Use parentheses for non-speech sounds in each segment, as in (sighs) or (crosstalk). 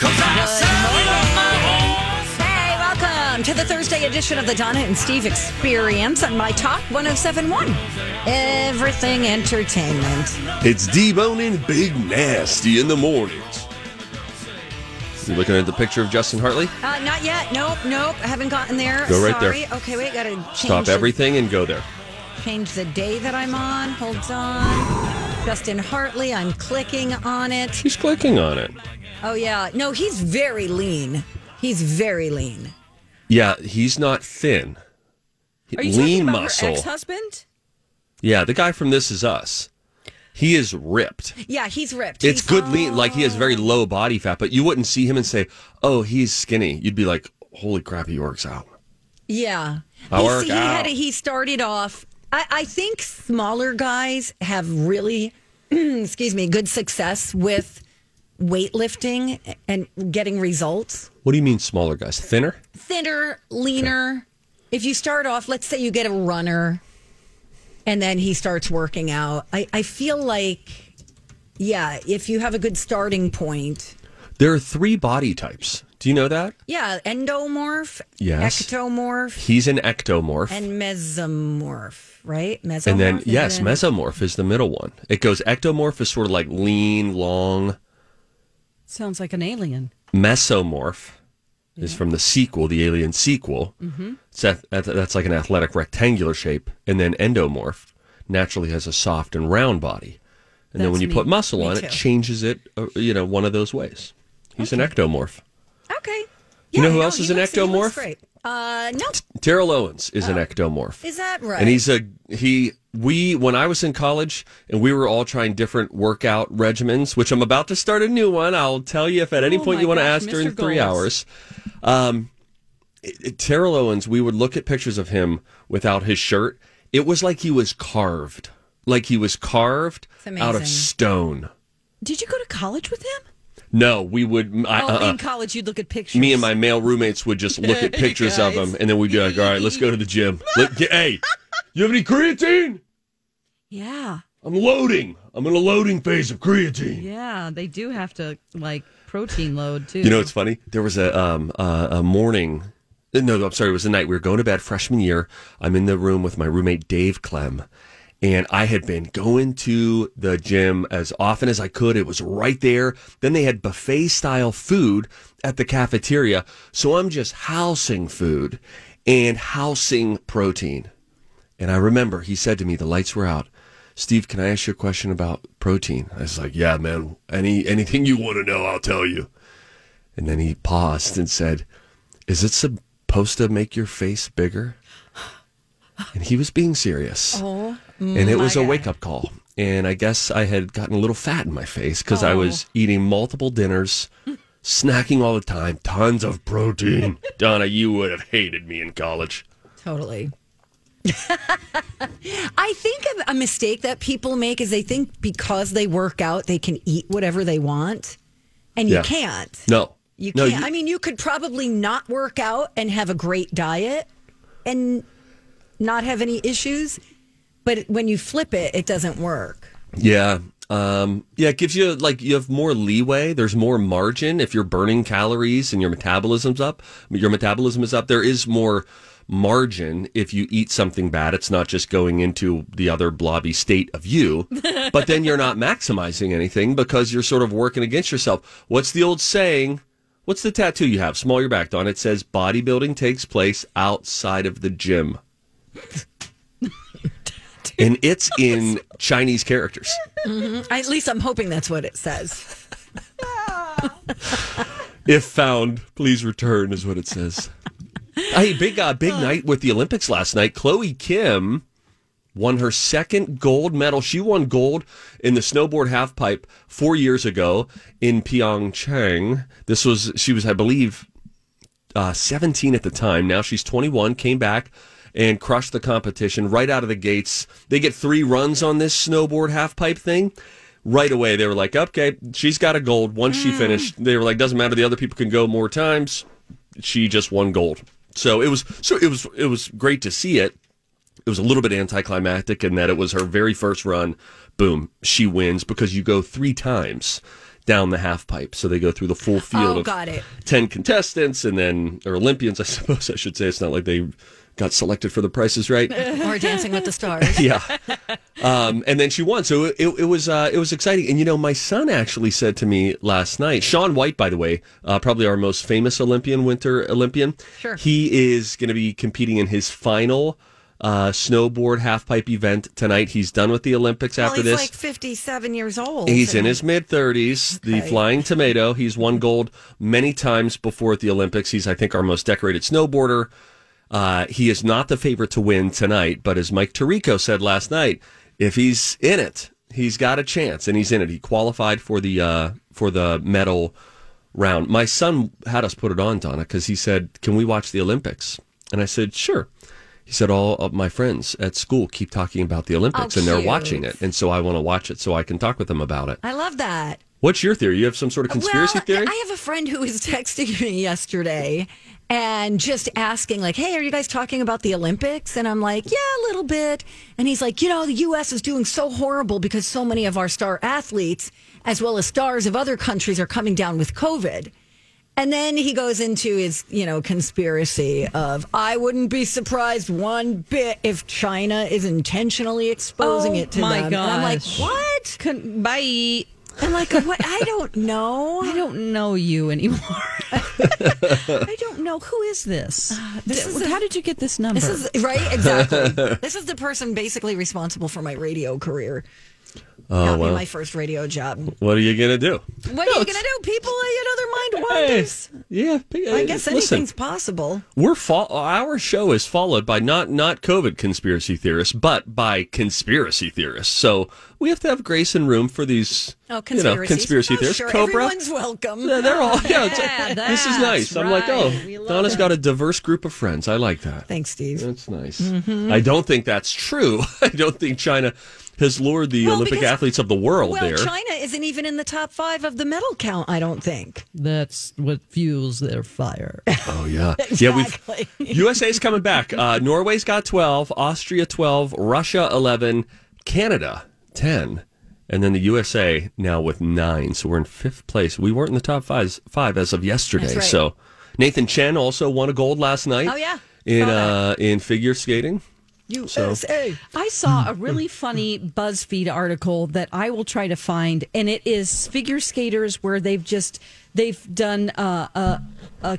Hey, welcome to the Thursday edition of the Donna and Steve Experience on My Talk 1071. Everything Entertainment. It's D-Bone Big Nasty in the mornings. You looking at the picture of Justin Hartley? Uh, not yet. Nope, nope. I haven't gotten there. Go right there. Okay, wait. Got to change Stop the, everything and go there. change the day that I'm on. Hold on. Justin Hartley. I'm clicking on it. He's clicking on it. Oh yeah. No, he's very lean. He's very lean. Yeah, he's not thin. Are you Lean talking about muscle. her ex-husband? Yeah, the guy from This Is Us. He is ripped. Yeah, he's ripped. It's He's- good lean, like he has very low body fat, but you wouldn't see him and say, "Oh, he's skinny." You'd be like, "Holy crap, he works out." Yeah. I work he had out. he started off I, I think smaller guys have really (clears throat) excuse me, good success with weightlifting and getting results. What do you mean, smaller guys? Thinner? Thinner, leaner. If you start off, let's say you get a runner and then he starts working out. I, I feel like yeah, if you have a good starting point. There are three body types. Do you know that? Yeah, endomorph, Yes. ectomorph, He's an ectomorph. and mesomorph, right? Mesomorph. And then, is yes, it? mesomorph is the middle one. It goes ectomorph is sort of like lean, long. Sounds like an alien. Mesomorph is from the sequel, the Alien sequel. Mm-hmm. that, that's like an athletic rectangular shape. And then endomorph naturally has a soft and round body. And then when you me. put muscle Me on too. it, changes it, uh, you know, one of those ways. He's an ectomorph. Okay. You know who no, else is an looks- he looks ectomorph? Uh, no, Terrell Owens is an ectomorph. is that right? And he's a he we when I was in college and we were all trying different workout regimens, which I'm about to start a new one. I'll tell you if at any Oh point you want to ask during Mr. three hours. Um, it, it- Terrell Owens, we would look at pictures of him without his shirt. It was like he was carved, like he was carved out of stone. Did you go to college with him? No, we would. I, Oh, uh-uh. in college you'd look at pictures. me and my male roommates would just look at (laughs) pictures of them, and then we'd be like, "All right, let's go to the gym." Let, get, hey, you have any creatine? Yeah, I'm loading. I'm in a loading phase of creatine. yeah, they do have to like protein load too. You know, it's funny. There was a um uh, a morning. No, I'm sorry. It was the night we were going to bed freshman year. I'm in the room with my roommate Dave Clem, and I had been going to the gym as often as I could. It was right there. Then they had buffet style food at the cafeteria, so I'm just housing food and housing protein. And I remember he said to me, the lights were out. Steve, can I ask you a question about protein? I was like, yeah, man. Any anything you want to know, I'll tell you. And then he paused and said, Is it supposed to make your face bigger? And he was being serious. Oh, and it mm, was a wake up call. And I guess I had gotten a little fat in my face because I was oh. eating multiple dinners, snacking all the time, tons of protein. (laughs) Donna, you would have hated me in college. totally. (laughs) I think a- a mistake that people make is they think because they work out, they can eat whatever they want, and you Yeah. can't. No. You no, can't. I mean, you could probably not work out and have a great diet and not have any issues, but when you flip it, it doesn't work. Yeah. Um, yeah, it gives you like you have more leeway. There's more margin if you're burning calories and your metabolism's up. Your metabolism is up. There is more margin if you eat something bad. It's not just going into the other blobby state of you, (laughs) but then you're not maximizing anything because you're sort of working against yourself. What's the old saying? What's the tattoo you have? Small your back, Don. It says bodybuilding takes place outside of the gym. (laughs) and it's in Chinese characters. At least I'm hoping that's what it says. (laughs) If found, please return, is what it says. hey, big uh, big night with the Olympics last night. Chloe Kim won her second gold medal. She won gold in the snowboard halfpipe four years ago in Pyeongchang. This was she was, I believe, uh, 17 at the time. Now she's 21. Came back and crushed the competition right out of the gates. They get three runs on this snowboard half pipe thing. Right away, they were like, "Okay, she's got a gold." Once she hmm. finished, they were like, "Doesn't matter. The other people can go more times." She just won gold. So it was so it was it was great to see it it was a little bit anticlimactic in that it was her very first run. Boom, she wins because you go three times down the half pipe. So they go through the full field Oh, of got it. 10 contestants and then, or Olympians, I (laughs) suppose I should say. It's not like they got selected for the prices right. (laughs) Or Dancing with the Stars. (laughs) yeah. Um, and then she won. So it, it was uh, it was exciting. And you know, my son actually said to me last night, Shaun White, by the way, uh, probably our most famous Olympian, Winter Olympian. Sure. He is going to be competing in his final uh, snowboard half pipe event tonight. He's done with the Olympics Well, after he's this. like 57 years old. He's in his mid 30s, the flying tomato. He's won gold many times before at the Olympics. He's, I think, our most decorated snowboarder. Uh, he is not the favorite to win tonight, but as Mike Tirico said last night, if he's in it, he's got a chance, and he's in it. He qualified for the uh, for the medal round. My son had us put it on, Donna, because he said, "Can we watch the Olympics?" And I said, "Sure." He said, "All of my friends at school keep talking about the Olympics, Oh, and they're watching it, and so I want to watch it so I can talk with them about it." I love that. What's your theory? You have some sort of conspiracy well, theory? I have a friend who was (laughs) texting me yesterday and just asking, like, hey, are you guys talking about the Olympics? And I'm like, yeah, a little bit. And he's like, you know, the U.S. is doing so horrible because so many of our star athletes, as well as stars of other countries, are coming down with COVID. And then he goes into his, you know, conspiracy of I wouldn't be surprised one bit if China is intentionally exposing Oh, it to my them. And I'm like, what? Con- bye. I'm like, what? I don't know. I don't know you anymore. I don't know who is this. Uh, this D- is a- How did you get this number? This is right, exactly. (laughs) this is the person basically responsible for my radio career. oh, Got me well. my first radio job. What are you going to do? What are you gonna do? People, you know, their mind wanders. Yeah. I guess listen, anything's possible. we're fo- our show is followed by not not COVID conspiracy theorists, but by conspiracy theorists. So we have to have grace and room for these Oh, you know, conspiracy Oh, theorists. Sure, Cobra. everyone's welcome. Yeah, they're all yeah. Yeah, this is nice. I'm like, oh, right. Donna's it. got a diverse group of friends. I like that. Thanks, Steve. That's nice. Mm-hmm. I don't think that's true. (laughs) I don't think China has lured the Well, Olympic because- athletes of the world Well, there. China isn't even in the top five of the medal count. I don't think. That's what fuels their fire. (laughs) Oh yeah, (laughs) yeah. We've USA's coming back. Uh, Norway's got twelve, Austria twelve, Russia eleven, Canada ten, and then the USA now with nine. So we're in fifth place. We weren't in the top five five as of yesterday. That's right. So Nathan Chen also won a gold last night. Oh, yeah. in uh, in figure skating. USA. I saw a really (laughs) funny BuzzFeed article that I will try to find, and it is figure skaters where they've just they've done uh, a a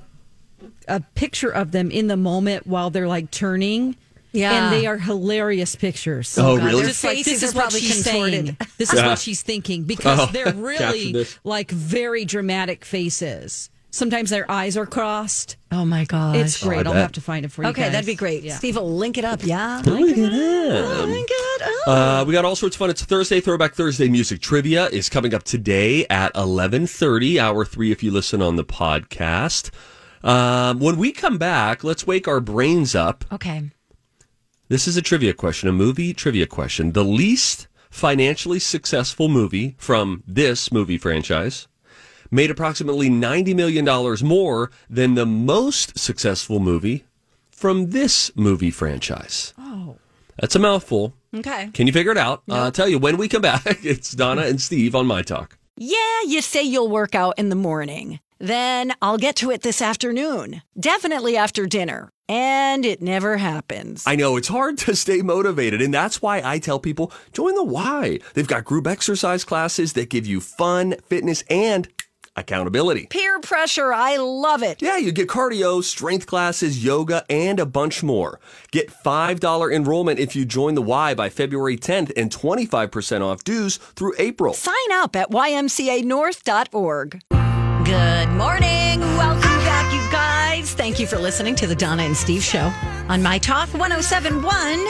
a picture of them in the moment while they're like turning. Yeah. and they are hilarious pictures. Oh, God, really? their Just like this is what she's contorted. saying. (laughs) This is Yeah. what (laughs) she's thinking because Oh, they're really like very dramatic faces. Sometimes their eyes are crossed. Oh my gosh. It's great. I I'll have to find it for you. Okay, guys. that'd be great. Yeah. Steve will link it up. Yeah. Look at that. Link it up. Uh, we got all sorts of fun. It's Thursday, Throwback Thursday music trivia is coming up today at eleven thirty, hour three. If you listen on the podcast, um, when we come back, let's wake our brains up. Okay. This is a trivia question, a movie trivia question. The least financially successful movie from this movie franchise made approximately ninety million dollars more than the most successful movie from this movie franchise. Oh. That's a mouthful. Okay. Can you figure it out? Uh, I'll tell you when we come back. (laughs) It's Donna and Steve on My Talk. Yeah, you say you'll work out in the morning. Then I'll get to it this afternoon. Definitely after dinner. And it never happens. I know it's hard to stay motivated, and that's why I tell people join the Y. They've got group exercise classes that give you fun, fitness, and accountability. Peer pressure. I love it. Yeah, you get cardio, strength classes, yoga, and a bunch more. Get $5 enrollment if you join the Y by February 10th and 25% off dues through April. Sign up at ymcanorth.org. Good morning. Welcome back, you guys. Thank you for listening to the Donna and Steve show on My Talk 1071,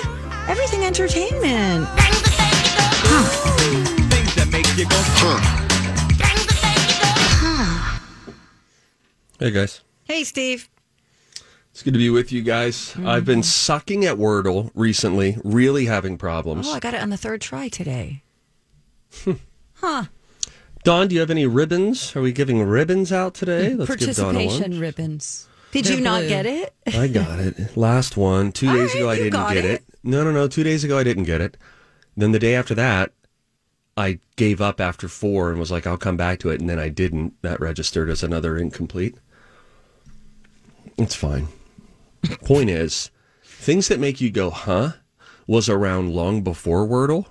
Everything Entertainment. Things that make you go. Hey, guys. Hey, Steve. It's good to be with you guys. I've been mm-hmm. sucking at Wordle recently, really having problems. Oh, I got it on the third try today. (laughs) huh. Don, do you have any ribbons? Are we giving ribbons out today? Mm-hmm. Let's give Dawn a Participation ribbons. Did They're you not get it? I got it. Last one. Two All days right, ago, I didn't get it. it. No, no, no. Two days ago, I didn't get it. Then the day after that, I gave up after four and was like, I'll come back to it. And then I didn't. That registered as another incomplete. It's fine. Point is, things that make you go, huh, was around long before Wordle.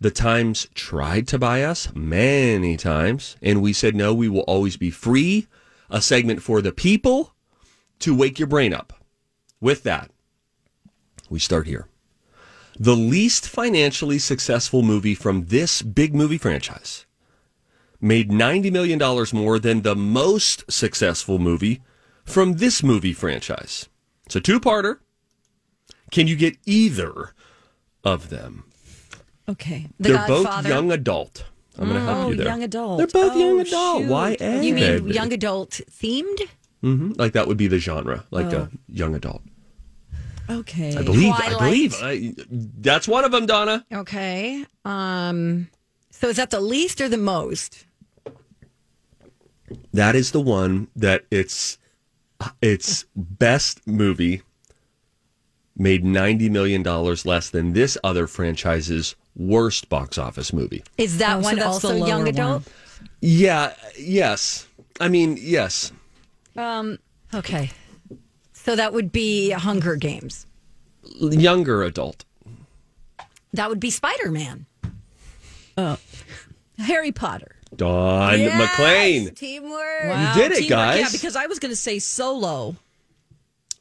The Times tried to buy us many times, and we said, no, we will always be free. A segment for the people to wake your brain up. With that, we start here. The least financially successful movie from this big movie franchise made $90 million more than the most successful movie from this movie franchise. It's a two parter. Can you get either of them? Okay. The They're both young adult. I'm going to help Oh, you there. young adult. They're both Oh, young adult. shoot. YA. You mean young adult themed? hmm Like that would be the genre, like Oh. a young adult. Okay. I believe. I believe. I, that's one of them, Donna. Okay. Um. So is that the least or the most? That is the one that it's its best movie made ninety million dollars less than this other franchise's worst box office movie. Is that Oh, so one that's the also young lower adult? Yeah. Yes. I mean, yes. Um, Okay. So that would be Hunger Games. Younger adult. That would be Spider Man. Uh Harry Potter. Don McLean. Teamwork. Wow, did it, teamwork. guys. Yeah, because I was going to say solo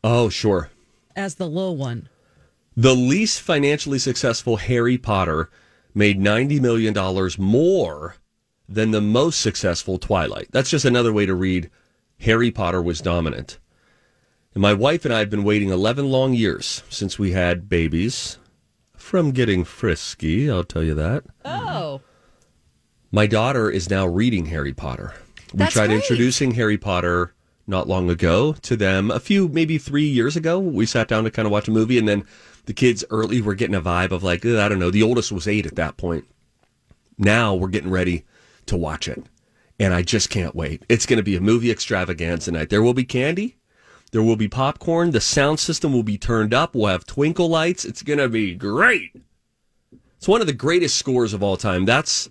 Oh, sure. as the low one. The least financially successful Harry Potter made $90 million more than the most successful Twilight. That's just another way to read Harry Potter was dominant. And my wife and I have been waiting 11 long years since we had babies from getting frisky, I'll tell you that. Oh. My daughter is now reading Harry Potter. We That's tried great. introducing Harry Potter not long ago to them. A few, maybe three years ago, we sat down to kind of watch a movie, and then the kids early were getting a vibe of like, I don't know. The oldest was eight at that point. Now we're getting ready to watch it, and I just can't wait. It's going to be a movie extravaganza night. There will be candy. There will be popcorn. The sound system will be turned up. We'll have twinkle lights. It's going to be great. It's one of the greatest scores of all time. That's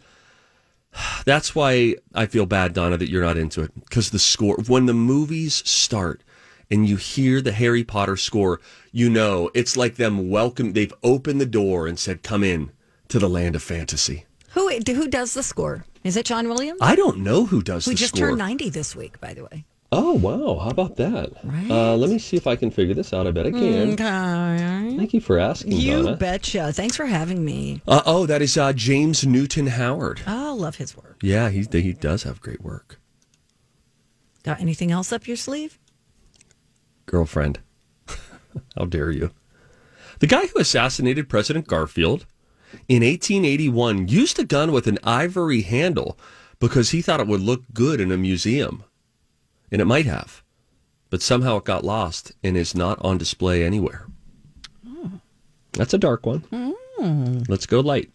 (sighs) that's why I feel bad, Donna, that you're not into it. Because the score, when the movies start and you hear the Harry Potter score, you know it's like them welcome. They've opened the door and said, "Come in to the land of fantasy." Who who does the score? Is it John Williams? I don't know who does Who just score. turned 90 this week, by the way. Oh wow! How about that? Right. Uh, let me see if I can figure this out. I bet I can. Okay. Thank you for asking, You Donna. betcha. Thanks for having me. Uh, oh, that is uh, James Newton Howard. Oh, love his work. Yeah, he he does have great work. Got anything else up your sleeve? girlfriend. (laughs) How dare you? The guy who assassinated President Garfield in 1881 used a gun with an ivory handle because he thought it would look good in a museum. And it might have. But somehow it got lost and is not on display anywhere. Hmm. That's a dark one. Hmm. Let's go light.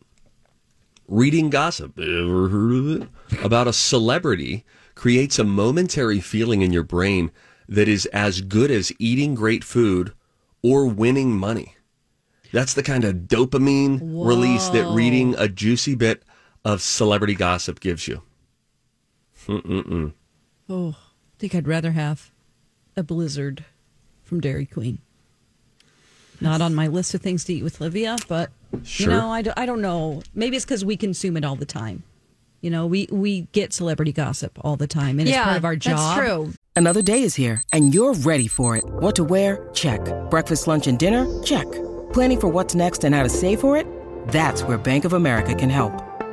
Reading gossip. Ever heard of it? About a celebrity creates a momentary feeling in your brain that is as good as eating great food or winning money. That's the kind of dopamine release that reading a juicy bit of celebrity gossip gives you. Oh, I think I'd rather have a blizzard from Dairy Queen. Not on my list of things to eat with Livia, but Sure. you know, I, do, I don't know. Maybe it's because we consume it all the time. You know, we we get celebrity gossip all the time, and it's part of our job. That's true. Another day is here, and you're ready for it. What to wear? Check. Breakfast, lunch, and dinner? Check. Planning for what's next and how to save for it? That's where Bank of America can help.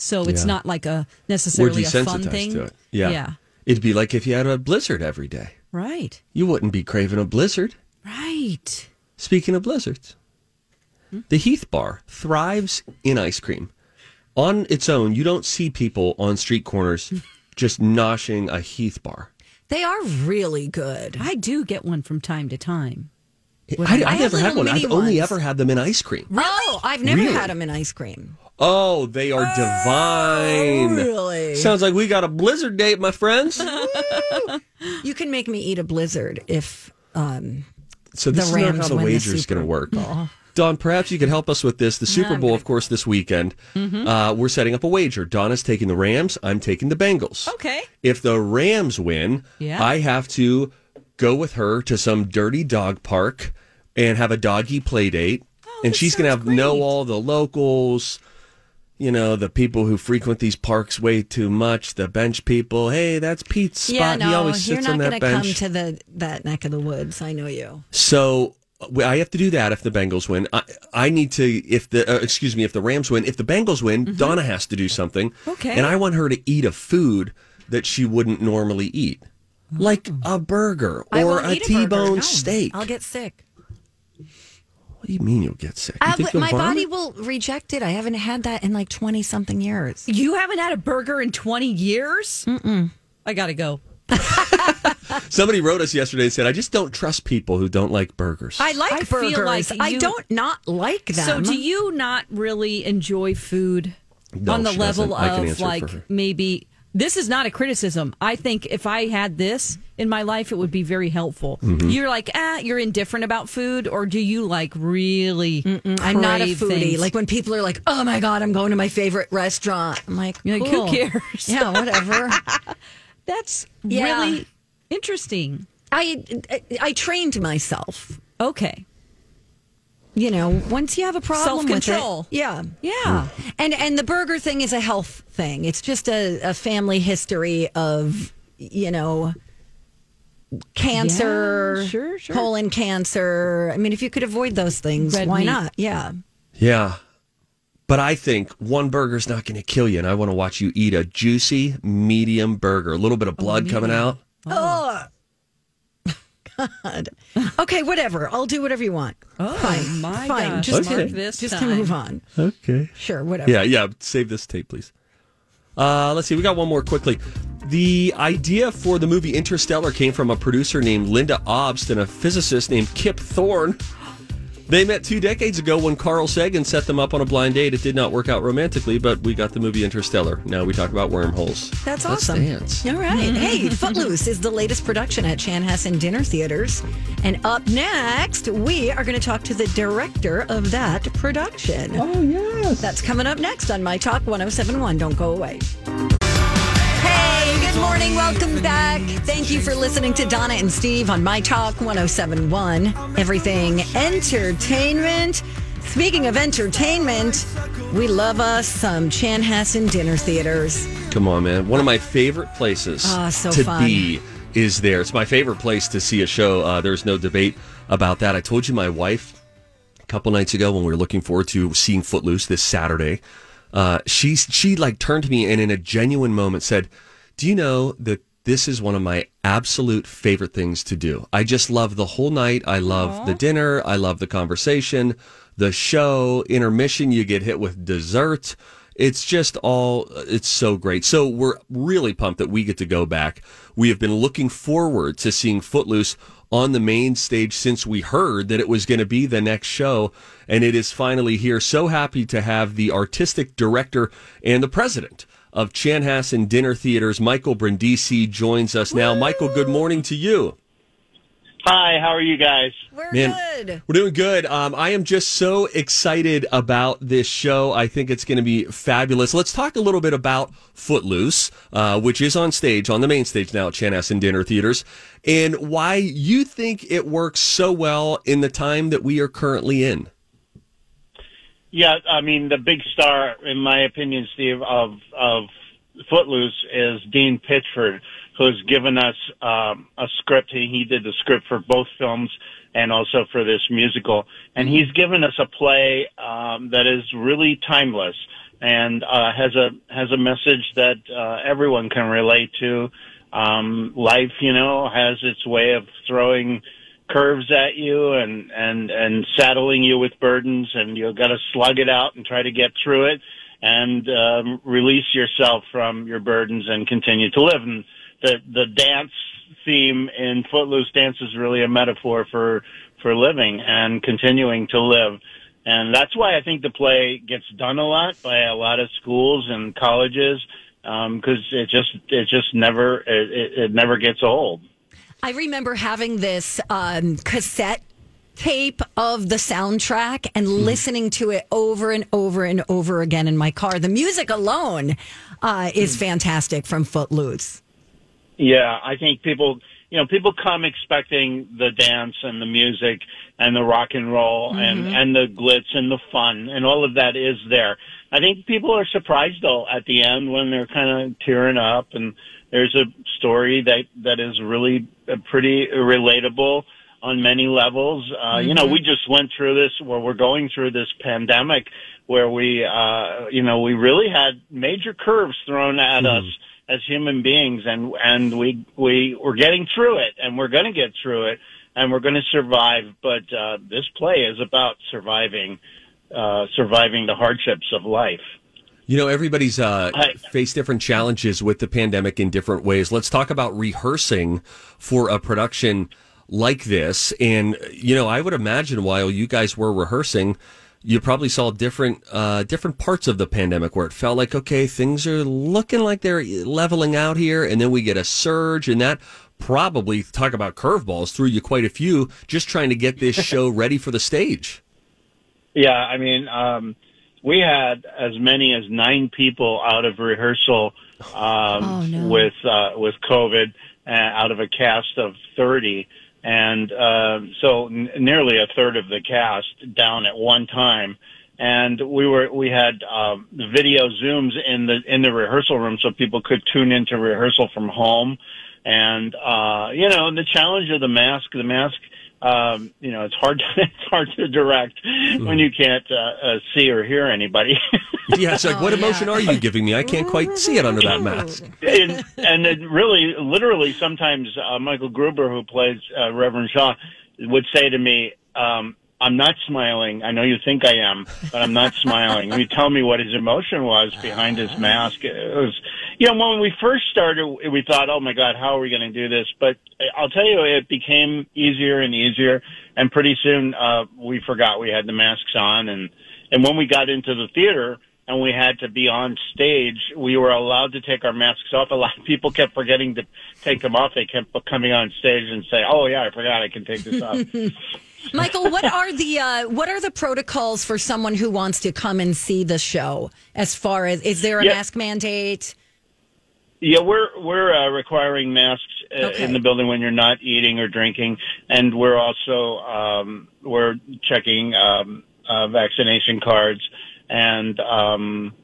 So it's Yeah. not like a necessarily a fun thing. to it. Yeah. Yeah. It'd be like if you had a blizzard every day. Right. You wouldn't be craving a blizzard. Right. Speaking of blizzards, hmm? the Heath Bar thrives in ice cream. On its own, you don't see people on street corners (laughs) just noshing a Heath Bar. They are really good. I do get one from time to time. I, I I've never had one. I've mini only ever had them in ice cream. Oh, I've never Really? had them in ice cream. Oh, they are divine. really? Sounds like we got a blizzard date, my friends. (laughs) You can make me eat a blizzard if um, So this The is not Rams how the wager is going to work. Bowl. Don, perhaps you could help us with this. The Super I'm Bowl, of course, this weekend. Mm-hmm. Uh, we're setting up a wager. Donna's taking the Rams. I'm taking the Bengals. Okay. If the Rams win, Yeah. I have to go with her to some dirty dog park and have a doggy play date. and Oh, that she's going to sounds have know all the locals, you know, the people who frequent these parks way too much, the bench people. Hey, that's Pete's spot. yeah, he no, always you're not going to come to the that neck of the woods. I know you. So I have to do that if the Bengals win. I, I need to if the uh, excuse me if the Rams win. If the Bengals win, Donna has to do something. Mm-hmm. Okay. And I want her to eat a food that she wouldn't normally eat, like a burger or a eat a burger. T-bone No, steak. I'll get sick. What do you mean you'll get sick? You think you'll my vomit? body will reject it. I haven't had that in like twenty something years. You haven't had a burger in 20 years? Mm-mm. I got to go. (laughs) (laughs) Somebody wrote us yesterday and said, "I just don't trust people who don't like burgers." I like I feel burgers. like I don't not like them. So, do you not really enjoy food No, on the level doesn't. Of like maybe? This is not a criticism. I think if I had this in my life, it would be very helpful. Mm-hmm. You're like, ah, you're indifferent about food, or do you like really? I'm not a foodie. things? Like when people are like, "Oh my god, I'm going to my favorite restaurant." I'm like, You're like, who cares? Yeah, whatever. (laughs) That's Yeah. really interesting. I I trained myself. Okay. You know, once you have a problem with Self-control. it, yeah, Yeah. Hmm. and and the burger thing is a health thing. It's just a, a family history of you know cancer, Yeah, sure, sure. colon cancer. I mean, if you could avoid those things, Red why meat. not? Yeah. Yeah. But I think one burger's not going to kill you, and I want to watch you eat a juicy medium burger. A little bit of blood oh, coming out. Oh. God. Okay, whatever. I'll do whatever you want. Oh Fine. my Fine. gosh! Just, Mark to, this just to move on. Okay. Sure, whatever. Yeah, yeah. Save this tape, please. Uh, let's see. We got one more quickly. The idea for the movie Interstellar came from a producer named Lynda Obst and a physicist named Kip Thorne. They met two decades ago when Carl Sagan set them up on a blind date. It did not work out romantically, but we got the movie Interstellar. Now we talk about wormholes. That's Let's awesome. dance. All right. Mm-hmm. Hey, Footloose is the latest production at Chanhassen Dinner Theaters. And up next, we are going to talk to the director of that production. Oh, yes. That's coming up next on My Talk 1071. Don't go away. Good morning. Welcome back. Thank you for listening to Donna and Steve on My Talk 1071. Everything entertainment. Speaking of entertainment, we love us some Chan Chanhassen Dinner Theaters. Come on, man. One of my favorite places Ah, so to fun. be is there. It's my favorite place to see a show. Uh, there's no debate about that. I told you my wife a couple nights ago when we were looking forward to seeing Footloose this Saturday. Uh, she she like turned to me and in a genuine moment said, "Do you know that this is one of my absolute favorite things to do. I just love the whole night. I love the dinner. I love the conversation, the show, intermission. You get hit with dessert. It's just all, it's so great. So we're really pumped that we get to go back. We have been looking forward to seeing Footloose on the main stage since we heard that it was going to be the next show. And it is finally here. So happy to have the artistic director and the president of Chanhassen Dinner Theaters, Michael Brindisi, joins us now. Michael, good morning to you. Hi, how are you guys? We're Man, good. We're doing good. Um, I am just so excited about this show. I think it's going to be fabulous. Let's talk a little bit about Footloose, uh, which is on stage, on the main stage now at Chanhassen Dinner Theaters, and why you think it works so well in the time that we are currently in. Yeah, I mean the big star, in my opinion, Steve, of of Footloose is Dean Pitchford, who's given us um, a script. He, he did the script for both films and also for this musical, and he's given us a play um, that is really timeless and uh, has a has a message that uh, everyone can relate to. Um, life, you know, has its way of throwing curves at you and and and saddling you with burdens and you've got to slug it out and try to get through it and um, release yourself from your burdens and continue to live. And the the dance theme in footloose dance is really a metaphor for for living and continuing to live. And that's why I think the play gets done a lot by a lot of schools and colleges because it just it just never it, it never gets old I remember having this um, cassette tape of the soundtrack and listening to it over and over and over again in my car. The music alone uh, is fantastic from Footloose. Yeah, I think people, you know, people come expecting the dance and the music and the rock and roll and and the glitz and the fun and all of that is there. I think people are surprised though at the end when they're kind of tearing up and there's a story that that is really pretty relatable on many levels. Uh, You know, we just went through this where we're going through this pandemic where we, uh, you know, we really had major curves thrown at us as human beings and, and we, we, we're getting through it and we're going to get through it and we're going to survive. But, uh, this play is about surviving, uh, surviving the hardships of life. You know, everybody's uh, Hi. faced different challenges with the pandemic in different ways. Let's talk about rehearsing for a production like this. And, you know, I would imagine while you guys were rehearsing, you probably saw different uh, different parts of the pandemic where it felt like, okay, things are looking like they're leveling out here. And then we get a surge, and that probably, talk about curveballs, threw you quite a few just trying to get this (laughs) show ready for the stage. Yeah, I mean, um, we had as many as nine people out of rehearsal um, Oh, no. with uh, with COVID uh, out of a cast of thirty, and uh, so n- nearly a third of the cast down at one time. And we were we had um, video zooms in the in the rehearsal room so people could tune into rehearsal from home. And uh, you know, the challenge of the mask, the mask um, you know, it's hard to, (laughs) it's hard to direct when you can't uh, uh, see or hear anybody. (laughs) Yeah, it's like, what emotion are you giving me? I can't quite see it under that mask. and, and it really, literally, sometimes uh, Michael Gruber, who plays uh, Reverend Shaw, would say to me, um, "I'm not smiling. I know you think I am, but I'm not smiling." He'd tell me what his emotion was behind his mask. It was, you know, when we first started, we thought, "Oh my God, how are we going to do this?" But I'll tell you, it became easier and easier, and pretty soon uh, we forgot we had the masks on, and and when we got into the theater and we had to be on stage, we were allowed to take our masks off. A lot of people kept forgetting to take them off. They kept coming on stage and say, "Oh yeah, I forgot I can take this off." (laughs) Michael, what are the uh, what are the protocols for someone who wants to come and see the show? As far as is there a Yeah. mask mandate? yeah, we're we're uh, requiring masks uh, Okay. in the building when you're not eating or drinking, and we're also um, we're checking um, uh, vaccination cards, and um,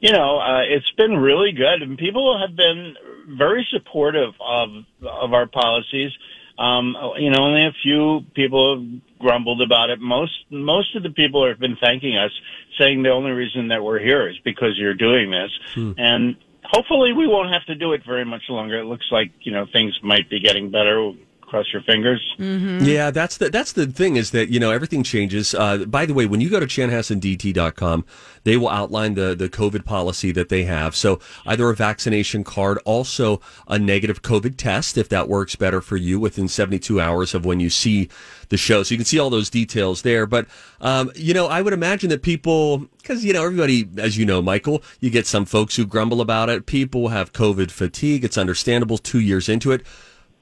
you know uh, it's been really good, and people have been very supportive of of our policies. Um, you know, only a few people have grumbled about it. Most most of the people have been thanking us, saying the only reason that we're here is because you're doing this, and hopefully we won't have to do it very much longer. It looks like you know things might be getting better. Cross your fingers. Yeah, that's the that's the thing is that you know everything changes. Uh, by the way, when you go to chanhassendt.com, they will outline the the COVID policy that they have. So either a vaccination card, also a negative COVID test if that works better for you within 72 hours of when you see the show. So you can see all those details there. But um, you know, I would imagine that people, because you know everybody, as you know, Michael, you get some folks who grumble about it. People have COVID fatigue. It's understandable. Two years into it.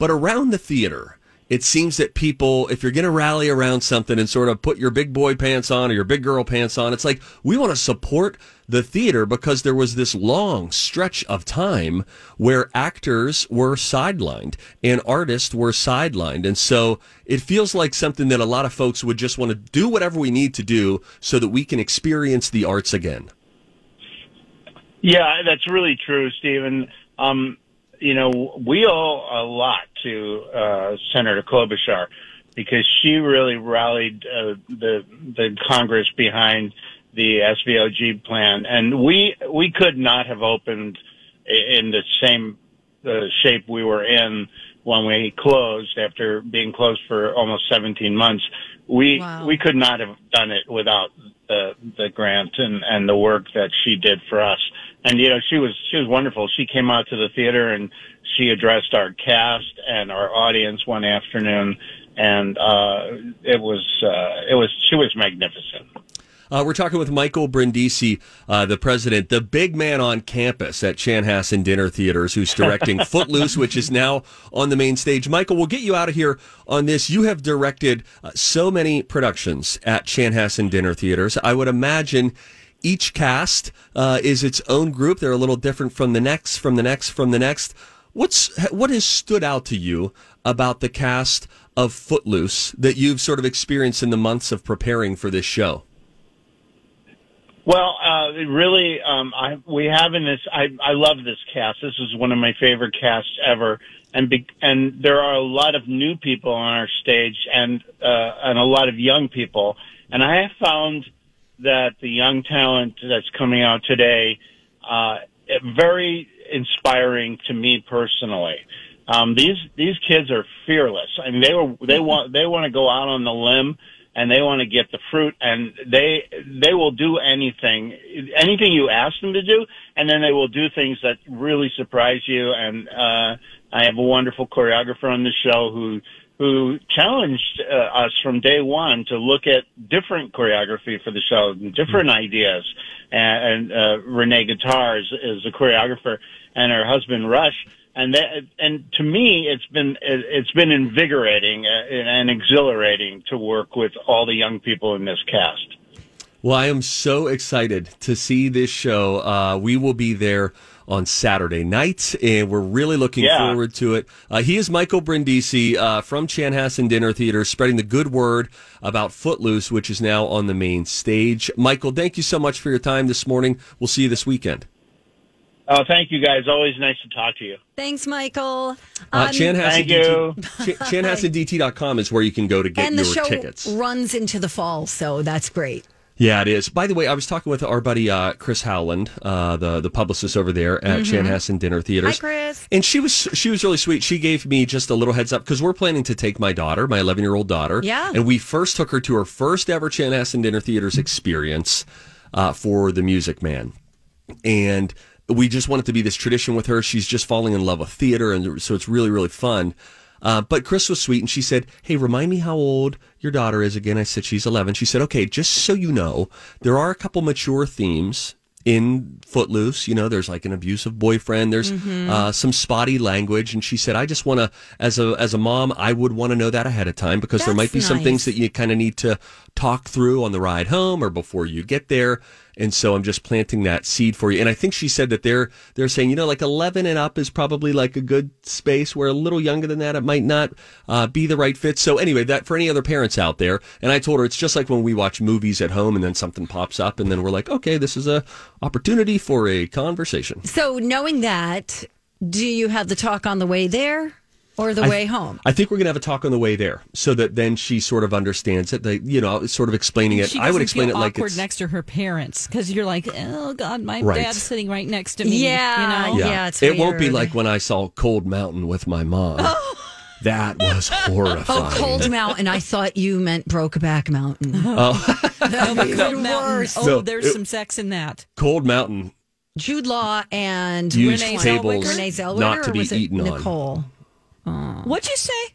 But around the theater, it seems that people, if you're going to rally around something and sort of put your big boy pants on or your big girl pants on, it's like we want to support the theater because there was this long stretch of time where actors were sidelined and artists were sidelined. And so it feels like something that a lot of folks would just want to do whatever we need to do so that we can experience the arts again. Yeah, that's really true, Stephen. Um, you know, we owe a lot to uh, Senator Klobuchar because she really rallied uh, the the Congress behind the SVOG plan, and we we could not have opened in the same uh, shape we were in when we closed after being closed for almost 17 months. We Wow. we could not have done it without the the grant and and the work that she did for us. And you know, she was she was wonderful. She came out to the theater and she addressed our cast and our audience one afternoon, and uh, it was uh, it was she was magnificent. Uh, we're talking with Michael Brindisi, uh, the president, the big man on campus at Chanhassen Dinner Theaters, who's directing (laughs) Footloose, which is now on the main stage. Michael, we'll get you out of here on this. You have directed uh, so many productions at Chanhassen Dinner Theaters. I would imagine each cast uh, is its own group. They're a little different from the next, from the next, from the next. What's what has stood out to you about the cast of Footloose that you've sort of experienced in the months of preparing for this show? Well, uh, really, um, I, we have in this, I, I love this cast. This is one of my favorite casts ever. And, be, and there are a lot of new people on our stage and, uh, and a lot of young people. And I have found that the young talent that's coming out today, uh, very inspiring to me personally. Um, these, these kids are fearless. I mean, they were, they want, they want to go out on the limb and they want to get the fruit and they they will do anything anything you ask them to do and then they will do things that really surprise you and uh I have a wonderful choreographer on the show who who challenged uh, us from day one to look at different choreography for the show and different ideas and, and uh Renee Guitar is, a choreographer and her husband Rush and that, and to me, it's been it- it's been invigorating uh, and exhilarating to work with all the young people in this cast. Well, I am so excited to see this show. Uh, we will be there on Saturday night, and we're really looking Yeah. forward to it. Uh, he is Michael Brindisi uh, from Chanhassen Dinner Theater, spreading the good word about Footloose, which is now on the main stage. Michael, thank you so much for your time this morning. We'll see you this weekend. Oh, thank you guys. Always nice to talk to you. Thanks, Michael. Uh, Um, Chanhassen Thank you. (laughs) DT, Ch- ChanhassenDT.com is where you can go to get and the your show tickets. runs into the fall, so that's great. Yeah, it is. By the way, I was talking with our buddy uh, Chris Howland, uh, the the publicist over there at Chanhassen Dinner Theaters. Mm-hmm. Hi, Chris. And she was she was really sweet. She gave me just a little heads up because we're planning to take my daughter, my 11 year old daughter. Yeah. And we first took her to her first ever Chanhassen Dinner Theaters experience uh, for The Music Man, and we just want it to be this tradition with her. She's just falling in love with theater, and so it's really really fun. Uh, but Chris was sweet, and she said, "Hey, remind me how old your daughter is again." I said, "She's 11." She said, "Okay, just so you know, there are a couple mature themes." In Footloose, you know, there's like an abusive boyfriend. There's uh, some spotty language, and she said, "I just want to, as a as a mom, I would want to know that ahead of time because there might be some things that you kind of need to talk through on the ride home or before you get there." And so I'm just planting that seed for you. And I think she said that they're they're saying, you know, like 11 and up is probably like a good space. Where a little younger than that, it might not uh, be the right fit. So anyway, that for any other parents out there, and I told her it's just like when we watch movies at home and then something pops up, and then we're like, okay, this is a opportunity for a conversation. So, knowing that, do you have the talk on the way there? Or the I- way home. I think we're going to have a talk on the way there, so that then she sort of understands it. They, you know, sort of explaining it. She I would explain feel it like awkward it's next to her parents because you're like, oh God, my Right. dad's sitting right next to me. Yeah, you know? yeah. it's it won't be like when I saw Cold Mountain with my mom. (laughs) That was (laughs) oh, horrifying. Oh, Cold (laughs) Mountain. I thought you meant Brokeback Mountain. Oh, No, but Cold Mountain. Oh, No, there's it- some sex in that. Cold Mountain Jude Law and Renee Zellweger? Renee Zellweger, not to be was it eaten on. Nicole. What'd you say?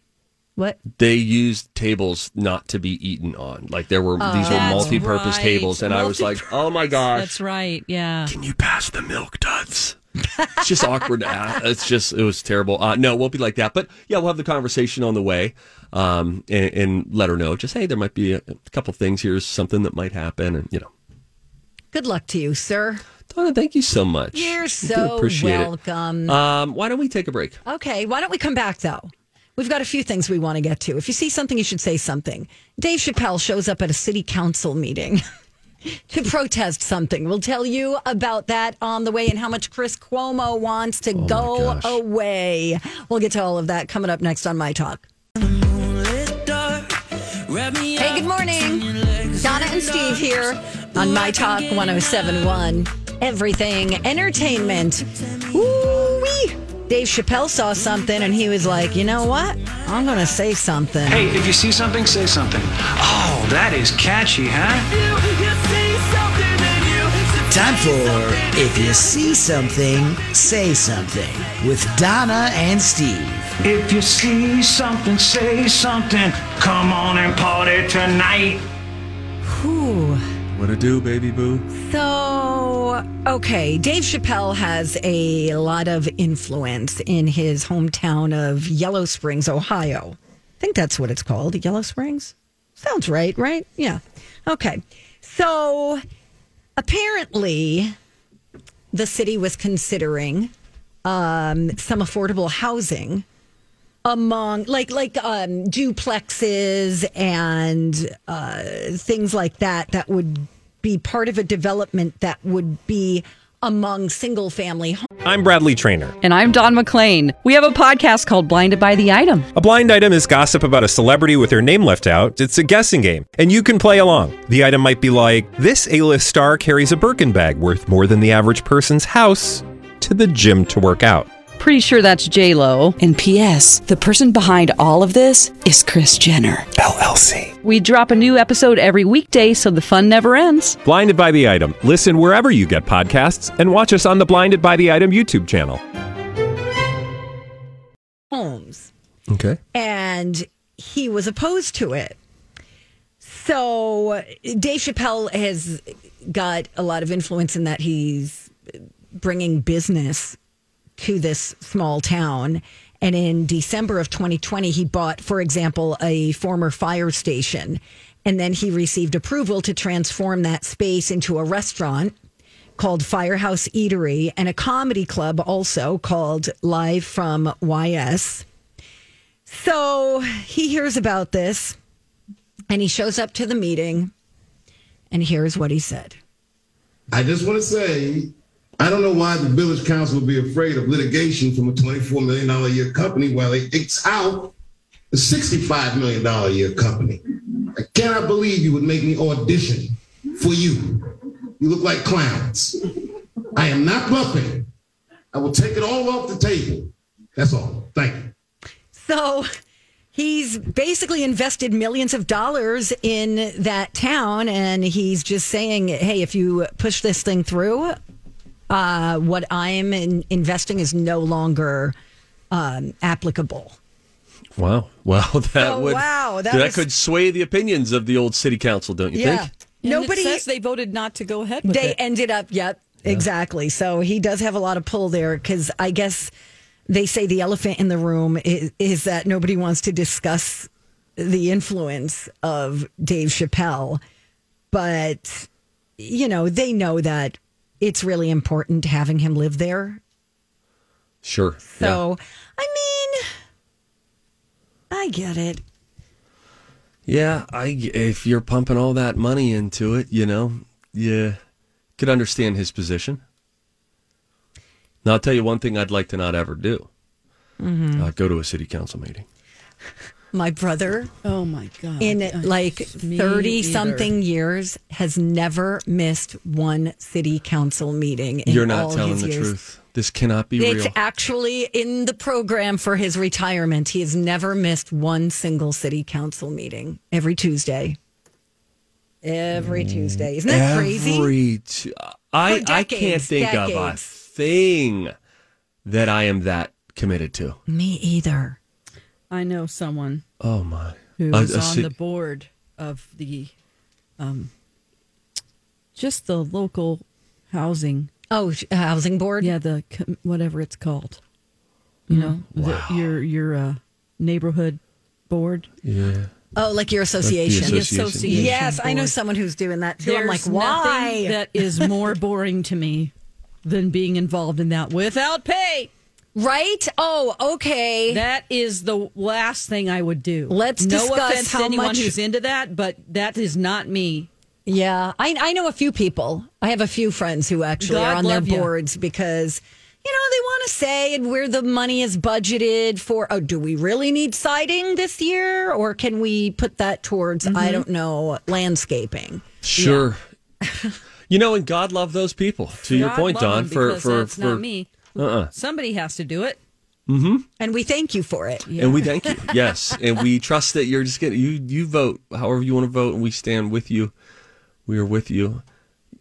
What? They used tables not to be eaten on. Like there were these were multi-purpose right. tables, and I was like, "Oh my gosh, That's right. Yeah. can you pass the milk duds?" it's just awkward. It's just it was terrible. Uh, no, it won't be like that. But yeah, we'll have the conversation on the way, um, and, and let her know. Just hey, there might be a, a couple things. Here's something that might happen, and you know, Good luck to you, sir. Donna, thank you so much. You're so welcome. Um, why don't we take a break? Okay, why don't we come back though? We've got a few things we want to get to. If you see something, you should say something. Dave Chappelle shows up at a city council meeting (laughs) to protest something. We'll tell you about that on the way and how much Chris Cuomo wants to go away. We'll get to all of that coming up next on My Talk. Hey, good morning. Donna and Steve here on My Talk 1071. Everything entertainment. Woo-wee. Dave Chappelle saw something and he was like, you know what? I'm going to say something. Hey, if you see something, say something. Oh, that is catchy, huh? Time for If You See Something, Say Something with Donna and Steve. If you see something, say something. Come on and party tonight. Whew. What to do, baby boo? So, okay, Dave Chappelle has a lot of influence in his hometown of Yellow Springs, Ohio. I think that's what it's called, Yellow Springs. Sounds right, right? Yeah. Okay. So, apparently, the city was considering um, some affordable housing among like like um duplexes and uh things like that that would be part of a development that would be among single family homes. I'm Bradley Trainer. And I'm Don McClain. We have a podcast called Blinded by the Item. A blind item is gossip about a celebrity with their name left out. It's a guessing game, and you can play along. The item might be like this: A-list star carries a Birkin bag worth more than the average person's house to the gym to work out. Pretty sure that's J Lo. And P.S. The person behind all of this is Kris Jenner. LLC. We drop a new episode every weekday, so the fun never ends. Blinded by the item. Listen wherever you get podcasts, and watch us on the Blinded by the Item YouTube channel. homes Okay. and he was opposed to it. So Dave Chappelle has got a lot of influence in that he's bringing business to this small town. And in December of 2020, he bought, for example, a former fire station. And then he received approval to transform that space into a restaurant called Firehouse Eatery and a comedy club also called Live from YS. So he hears about this and he shows up to the meeting. And here's what he said. I just want to say, I don't know why the village council would be afraid of litigation from a $24 million a year company while they ekes out a $65 million a year company. I cannot believe you would make me audition for you. You look like clowns. I am not bluffing. I will take it all off the table. That's all. Thank you. So he's basically invested millions of dollars in that town. And he's just saying, hey, if you push this thing through, uh, what I'm in- investing is no longer um, applicable. Wow. Well, (laughs) that Oh, would wow, that that, was- could sway the opinions of the old city council, don't you Yeah. think? And Nobody it says they voted not to go ahead with they it. ended up yep exactly so he does have a lot of pull there because i guess they say the elephant in the room is, is that nobody wants to discuss the influence of dave chappelle but you know they know that it's really important having him live there Sure. so i mean i get it Yeah, I if you're pumping all that money into it, you know, you could understand his position. Now I'll tell you one thing I'd like to not ever do. Mhm. uh, go to a city council meeting. (laughs) My brother, Oh my god! in Uh, like 30 something years, has never missed one city council meeting. In You're not all telling his the years. truth. This cannot be real. It's real. actually in the program for his retirement. He has never missed one single city council meeting every Tuesday. Every Tuesday. Isn't that crazy? Every t- I For I can't decades, think of a thing that I am that committed to. Me either. I know someone Oh my! who A- is a on ci- the board of the, um, just the local housing. Oh, sh- housing board. Yeah, the whatever it's called. You know, the, your your uh, neighborhood board. yeah. Oh, like your association. The association. Yes, I know someone who's doing that too. I'm like, why? that is more boring to me than being involved in that without pay. Right? Oh, okay. That is the last thing I would do. Let's no discuss offense how to anyone much- who's into that, but that is not me. Yeah, I, I know a few people. I have a few friends who actually God are on their love ya. boards because, you know, they want to say where the money is budgeted for. Oh, do we really need siding this year? Or can we put that towards, Mm-hmm. I don't know, landscaping? Sure. (laughs) you know, and God love those people. To your point, Don. For for that's for not me. Uh-uh. Somebody has to do it. Mm-hmm. And we thank you for it. And we thank you. (laughs) Yes, and we trust that you're just getting you. You vote however you want to vote, and we stand with you. We are with you.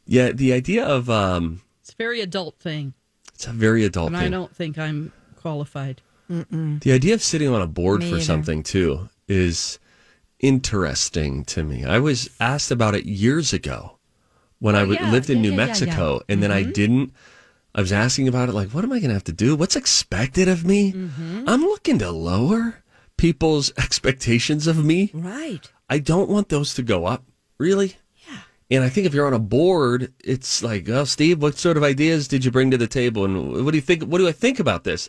Yeah, the idea of um, It's a very adult thing, it's a very adult and I don't think I'm qualified. The idea of sitting on a board Me for either. something too is interesting to me. I was asked about it years ago when I Oh, w- yeah. lived in Yeah, New yeah, yeah, Mexico, yeah. and then I Mhm. didn't. I was asking about it, like, what am I going to have to do? What's expected of me? Mm-hmm. I'm looking to lower people's (laughs) expectations of me. Right. I don't want those to go up, really. Yeah. And I think if you're on a board, it's like, oh, Steve, what sort of ideas did you bring to the table, and what do you think? What do I think about this?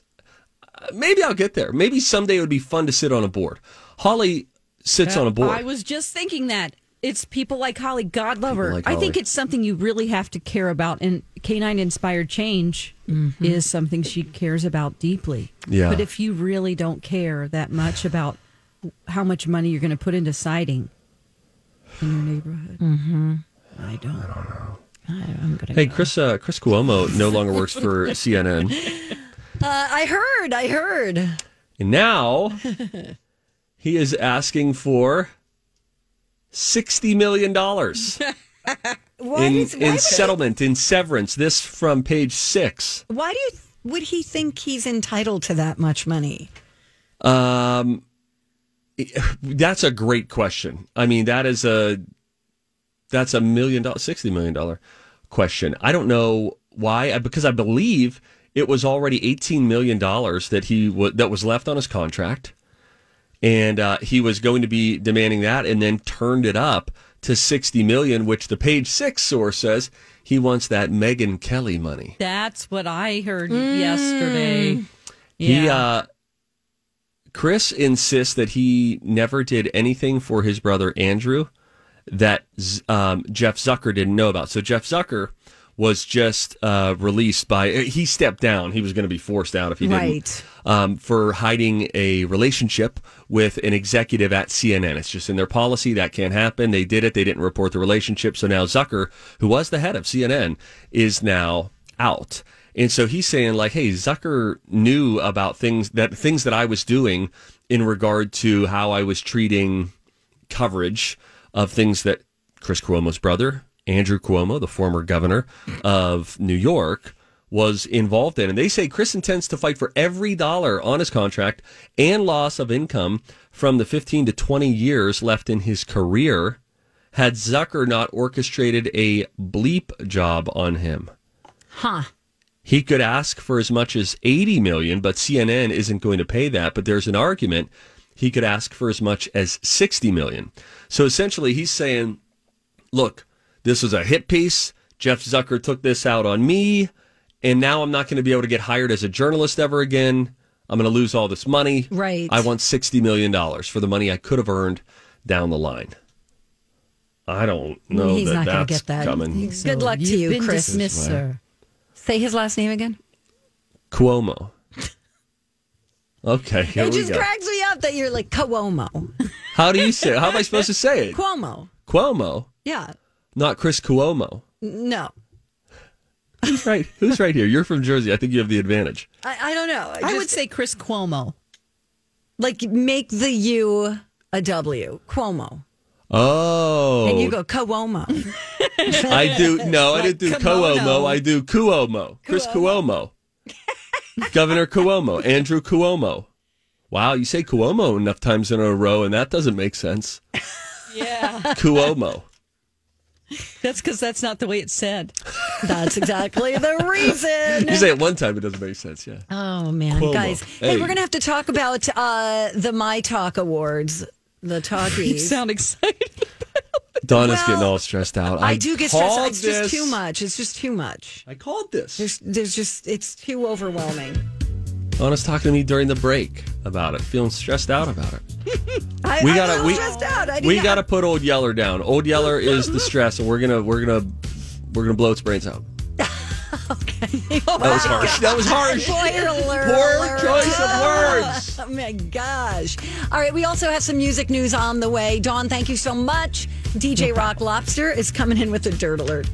Uh, maybe I'll get there. Maybe someday it would be fun to sit on a board. Holly sits Uh, on a board. I was just thinking that. It's people like Holly, God love her. like I think it's something you really have to care about. And canine inspired change is something she cares about deeply. Yeah. But if you really don't care that much about how much money you're going to put into siding in your neighborhood, Mm-hmm. I don't. I don't know. I'm gonna hey, Chris. Uh, Chris Cuomo no longer works for (laughs) CNN, Uh, I heard. I heard. and now (laughs) he is asking for sixty million dollars (laughs) in in settlement in severance. This from page six. Why do you would he think he's entitled to that much money? Um, that's a great question. I mean, that is a that's a million dollar, sixty million dollar question. I don't know why, because I believe it was already eighteen million dollars that he w- that was left on his contract, and uh, he was going to be demanding that, and then turned it up to sixty million, which the page six source says he wants that Megyn Kelly money. That's what I heard yesterday. He Yeah. uh Chris insists that he never did anything for his brother Andrew that um, Jeff Zucker didn't know about. So Jeff Zucker was just uh, released by he stepped down. He was going to be forced out if he didn't Right. um, for hiding a relationship with an executive at CNN. It's just in their policy that can't happen. They did it. They didn't report the relationship. So now Zucker, who was the head of CNN, is now out. And so he's saying like, hey, Zucker knew about things that things that I was doing in regard to how I was treating coverage of things that Chris Cuomo's brother, Andrew Cuomo, the former governor of New York, was involved in. And they say Chris intends to fight for every dollar on his contract and loss of income from the 15 to 20 years left in his career had Zucker not orchestrated a bleep job on him. Huh. He could ask for as much as 80 million, but CNN isn't going to pay that. But there's an argument he could ask for as much as 60 million. So essentially, he's saying, look, this was a hit piece. Jeff Zucker took this out on me, and now I'm not going to be able to get hired as a journalist ever again. I'm going to lose all this money. Right. I want $60 million for the money I could have earned down the line. I don't know He's that not going to that's get that. coming. Good luck to You've you, been Chris. dismissed, sir. Say his last name again. Cuomo. Okay, here it we just go. cracks me up that you're like Cuomo. How do you say? How am I supposed to say it? (laughs) Cuomo. Cuomo, Yeah. Not Chris Cuomo. No. Who's right? Who's right here? You're from Jersey. I think you have the advantage. I, I don't know. I would say Chris Cuomo. like make the U a W. Cuomo. Oh, And you go Cuomo. I do. No, I didn't do kimono. Cuomo. I do Cuomo. Chris Cuomo. Governor Cuomo. Andrew Cuomo. Wow, you say Cuomo enough times in a row, and that doesn't make sense. Yeah. Cuomo. That's because that's not the way it's said. That's exactly the reason. You say it one time, it doesn't make sense. Yeah. Oh man, Cuomo. guys! Hey. Hey. we're gonna have to talk about uh, the My Talk Awards. The talkies. You sound excited. Donna's Well, getting all stressed out. I, do get stressed. called It's just too much. It's just too much. I called this. There's, there's just, it's too overwhelming. Donna's talking to me during the break about it, feeling stressed out about it. (laughs) I, we gotta we, stressed out. I we didn't- gotta put old Yeller down. Old Yeller is the stress, and we're gonna we're gonna we're gonna blow its brains out. (laughs) Okay. That was harsh. That was harsh. Spoiler Poor choice of words. Oh my gosh. All right, we also have some music news on the way. Dawn, thank you so much. DJ Rock Lobster is coming in with a dirt alert.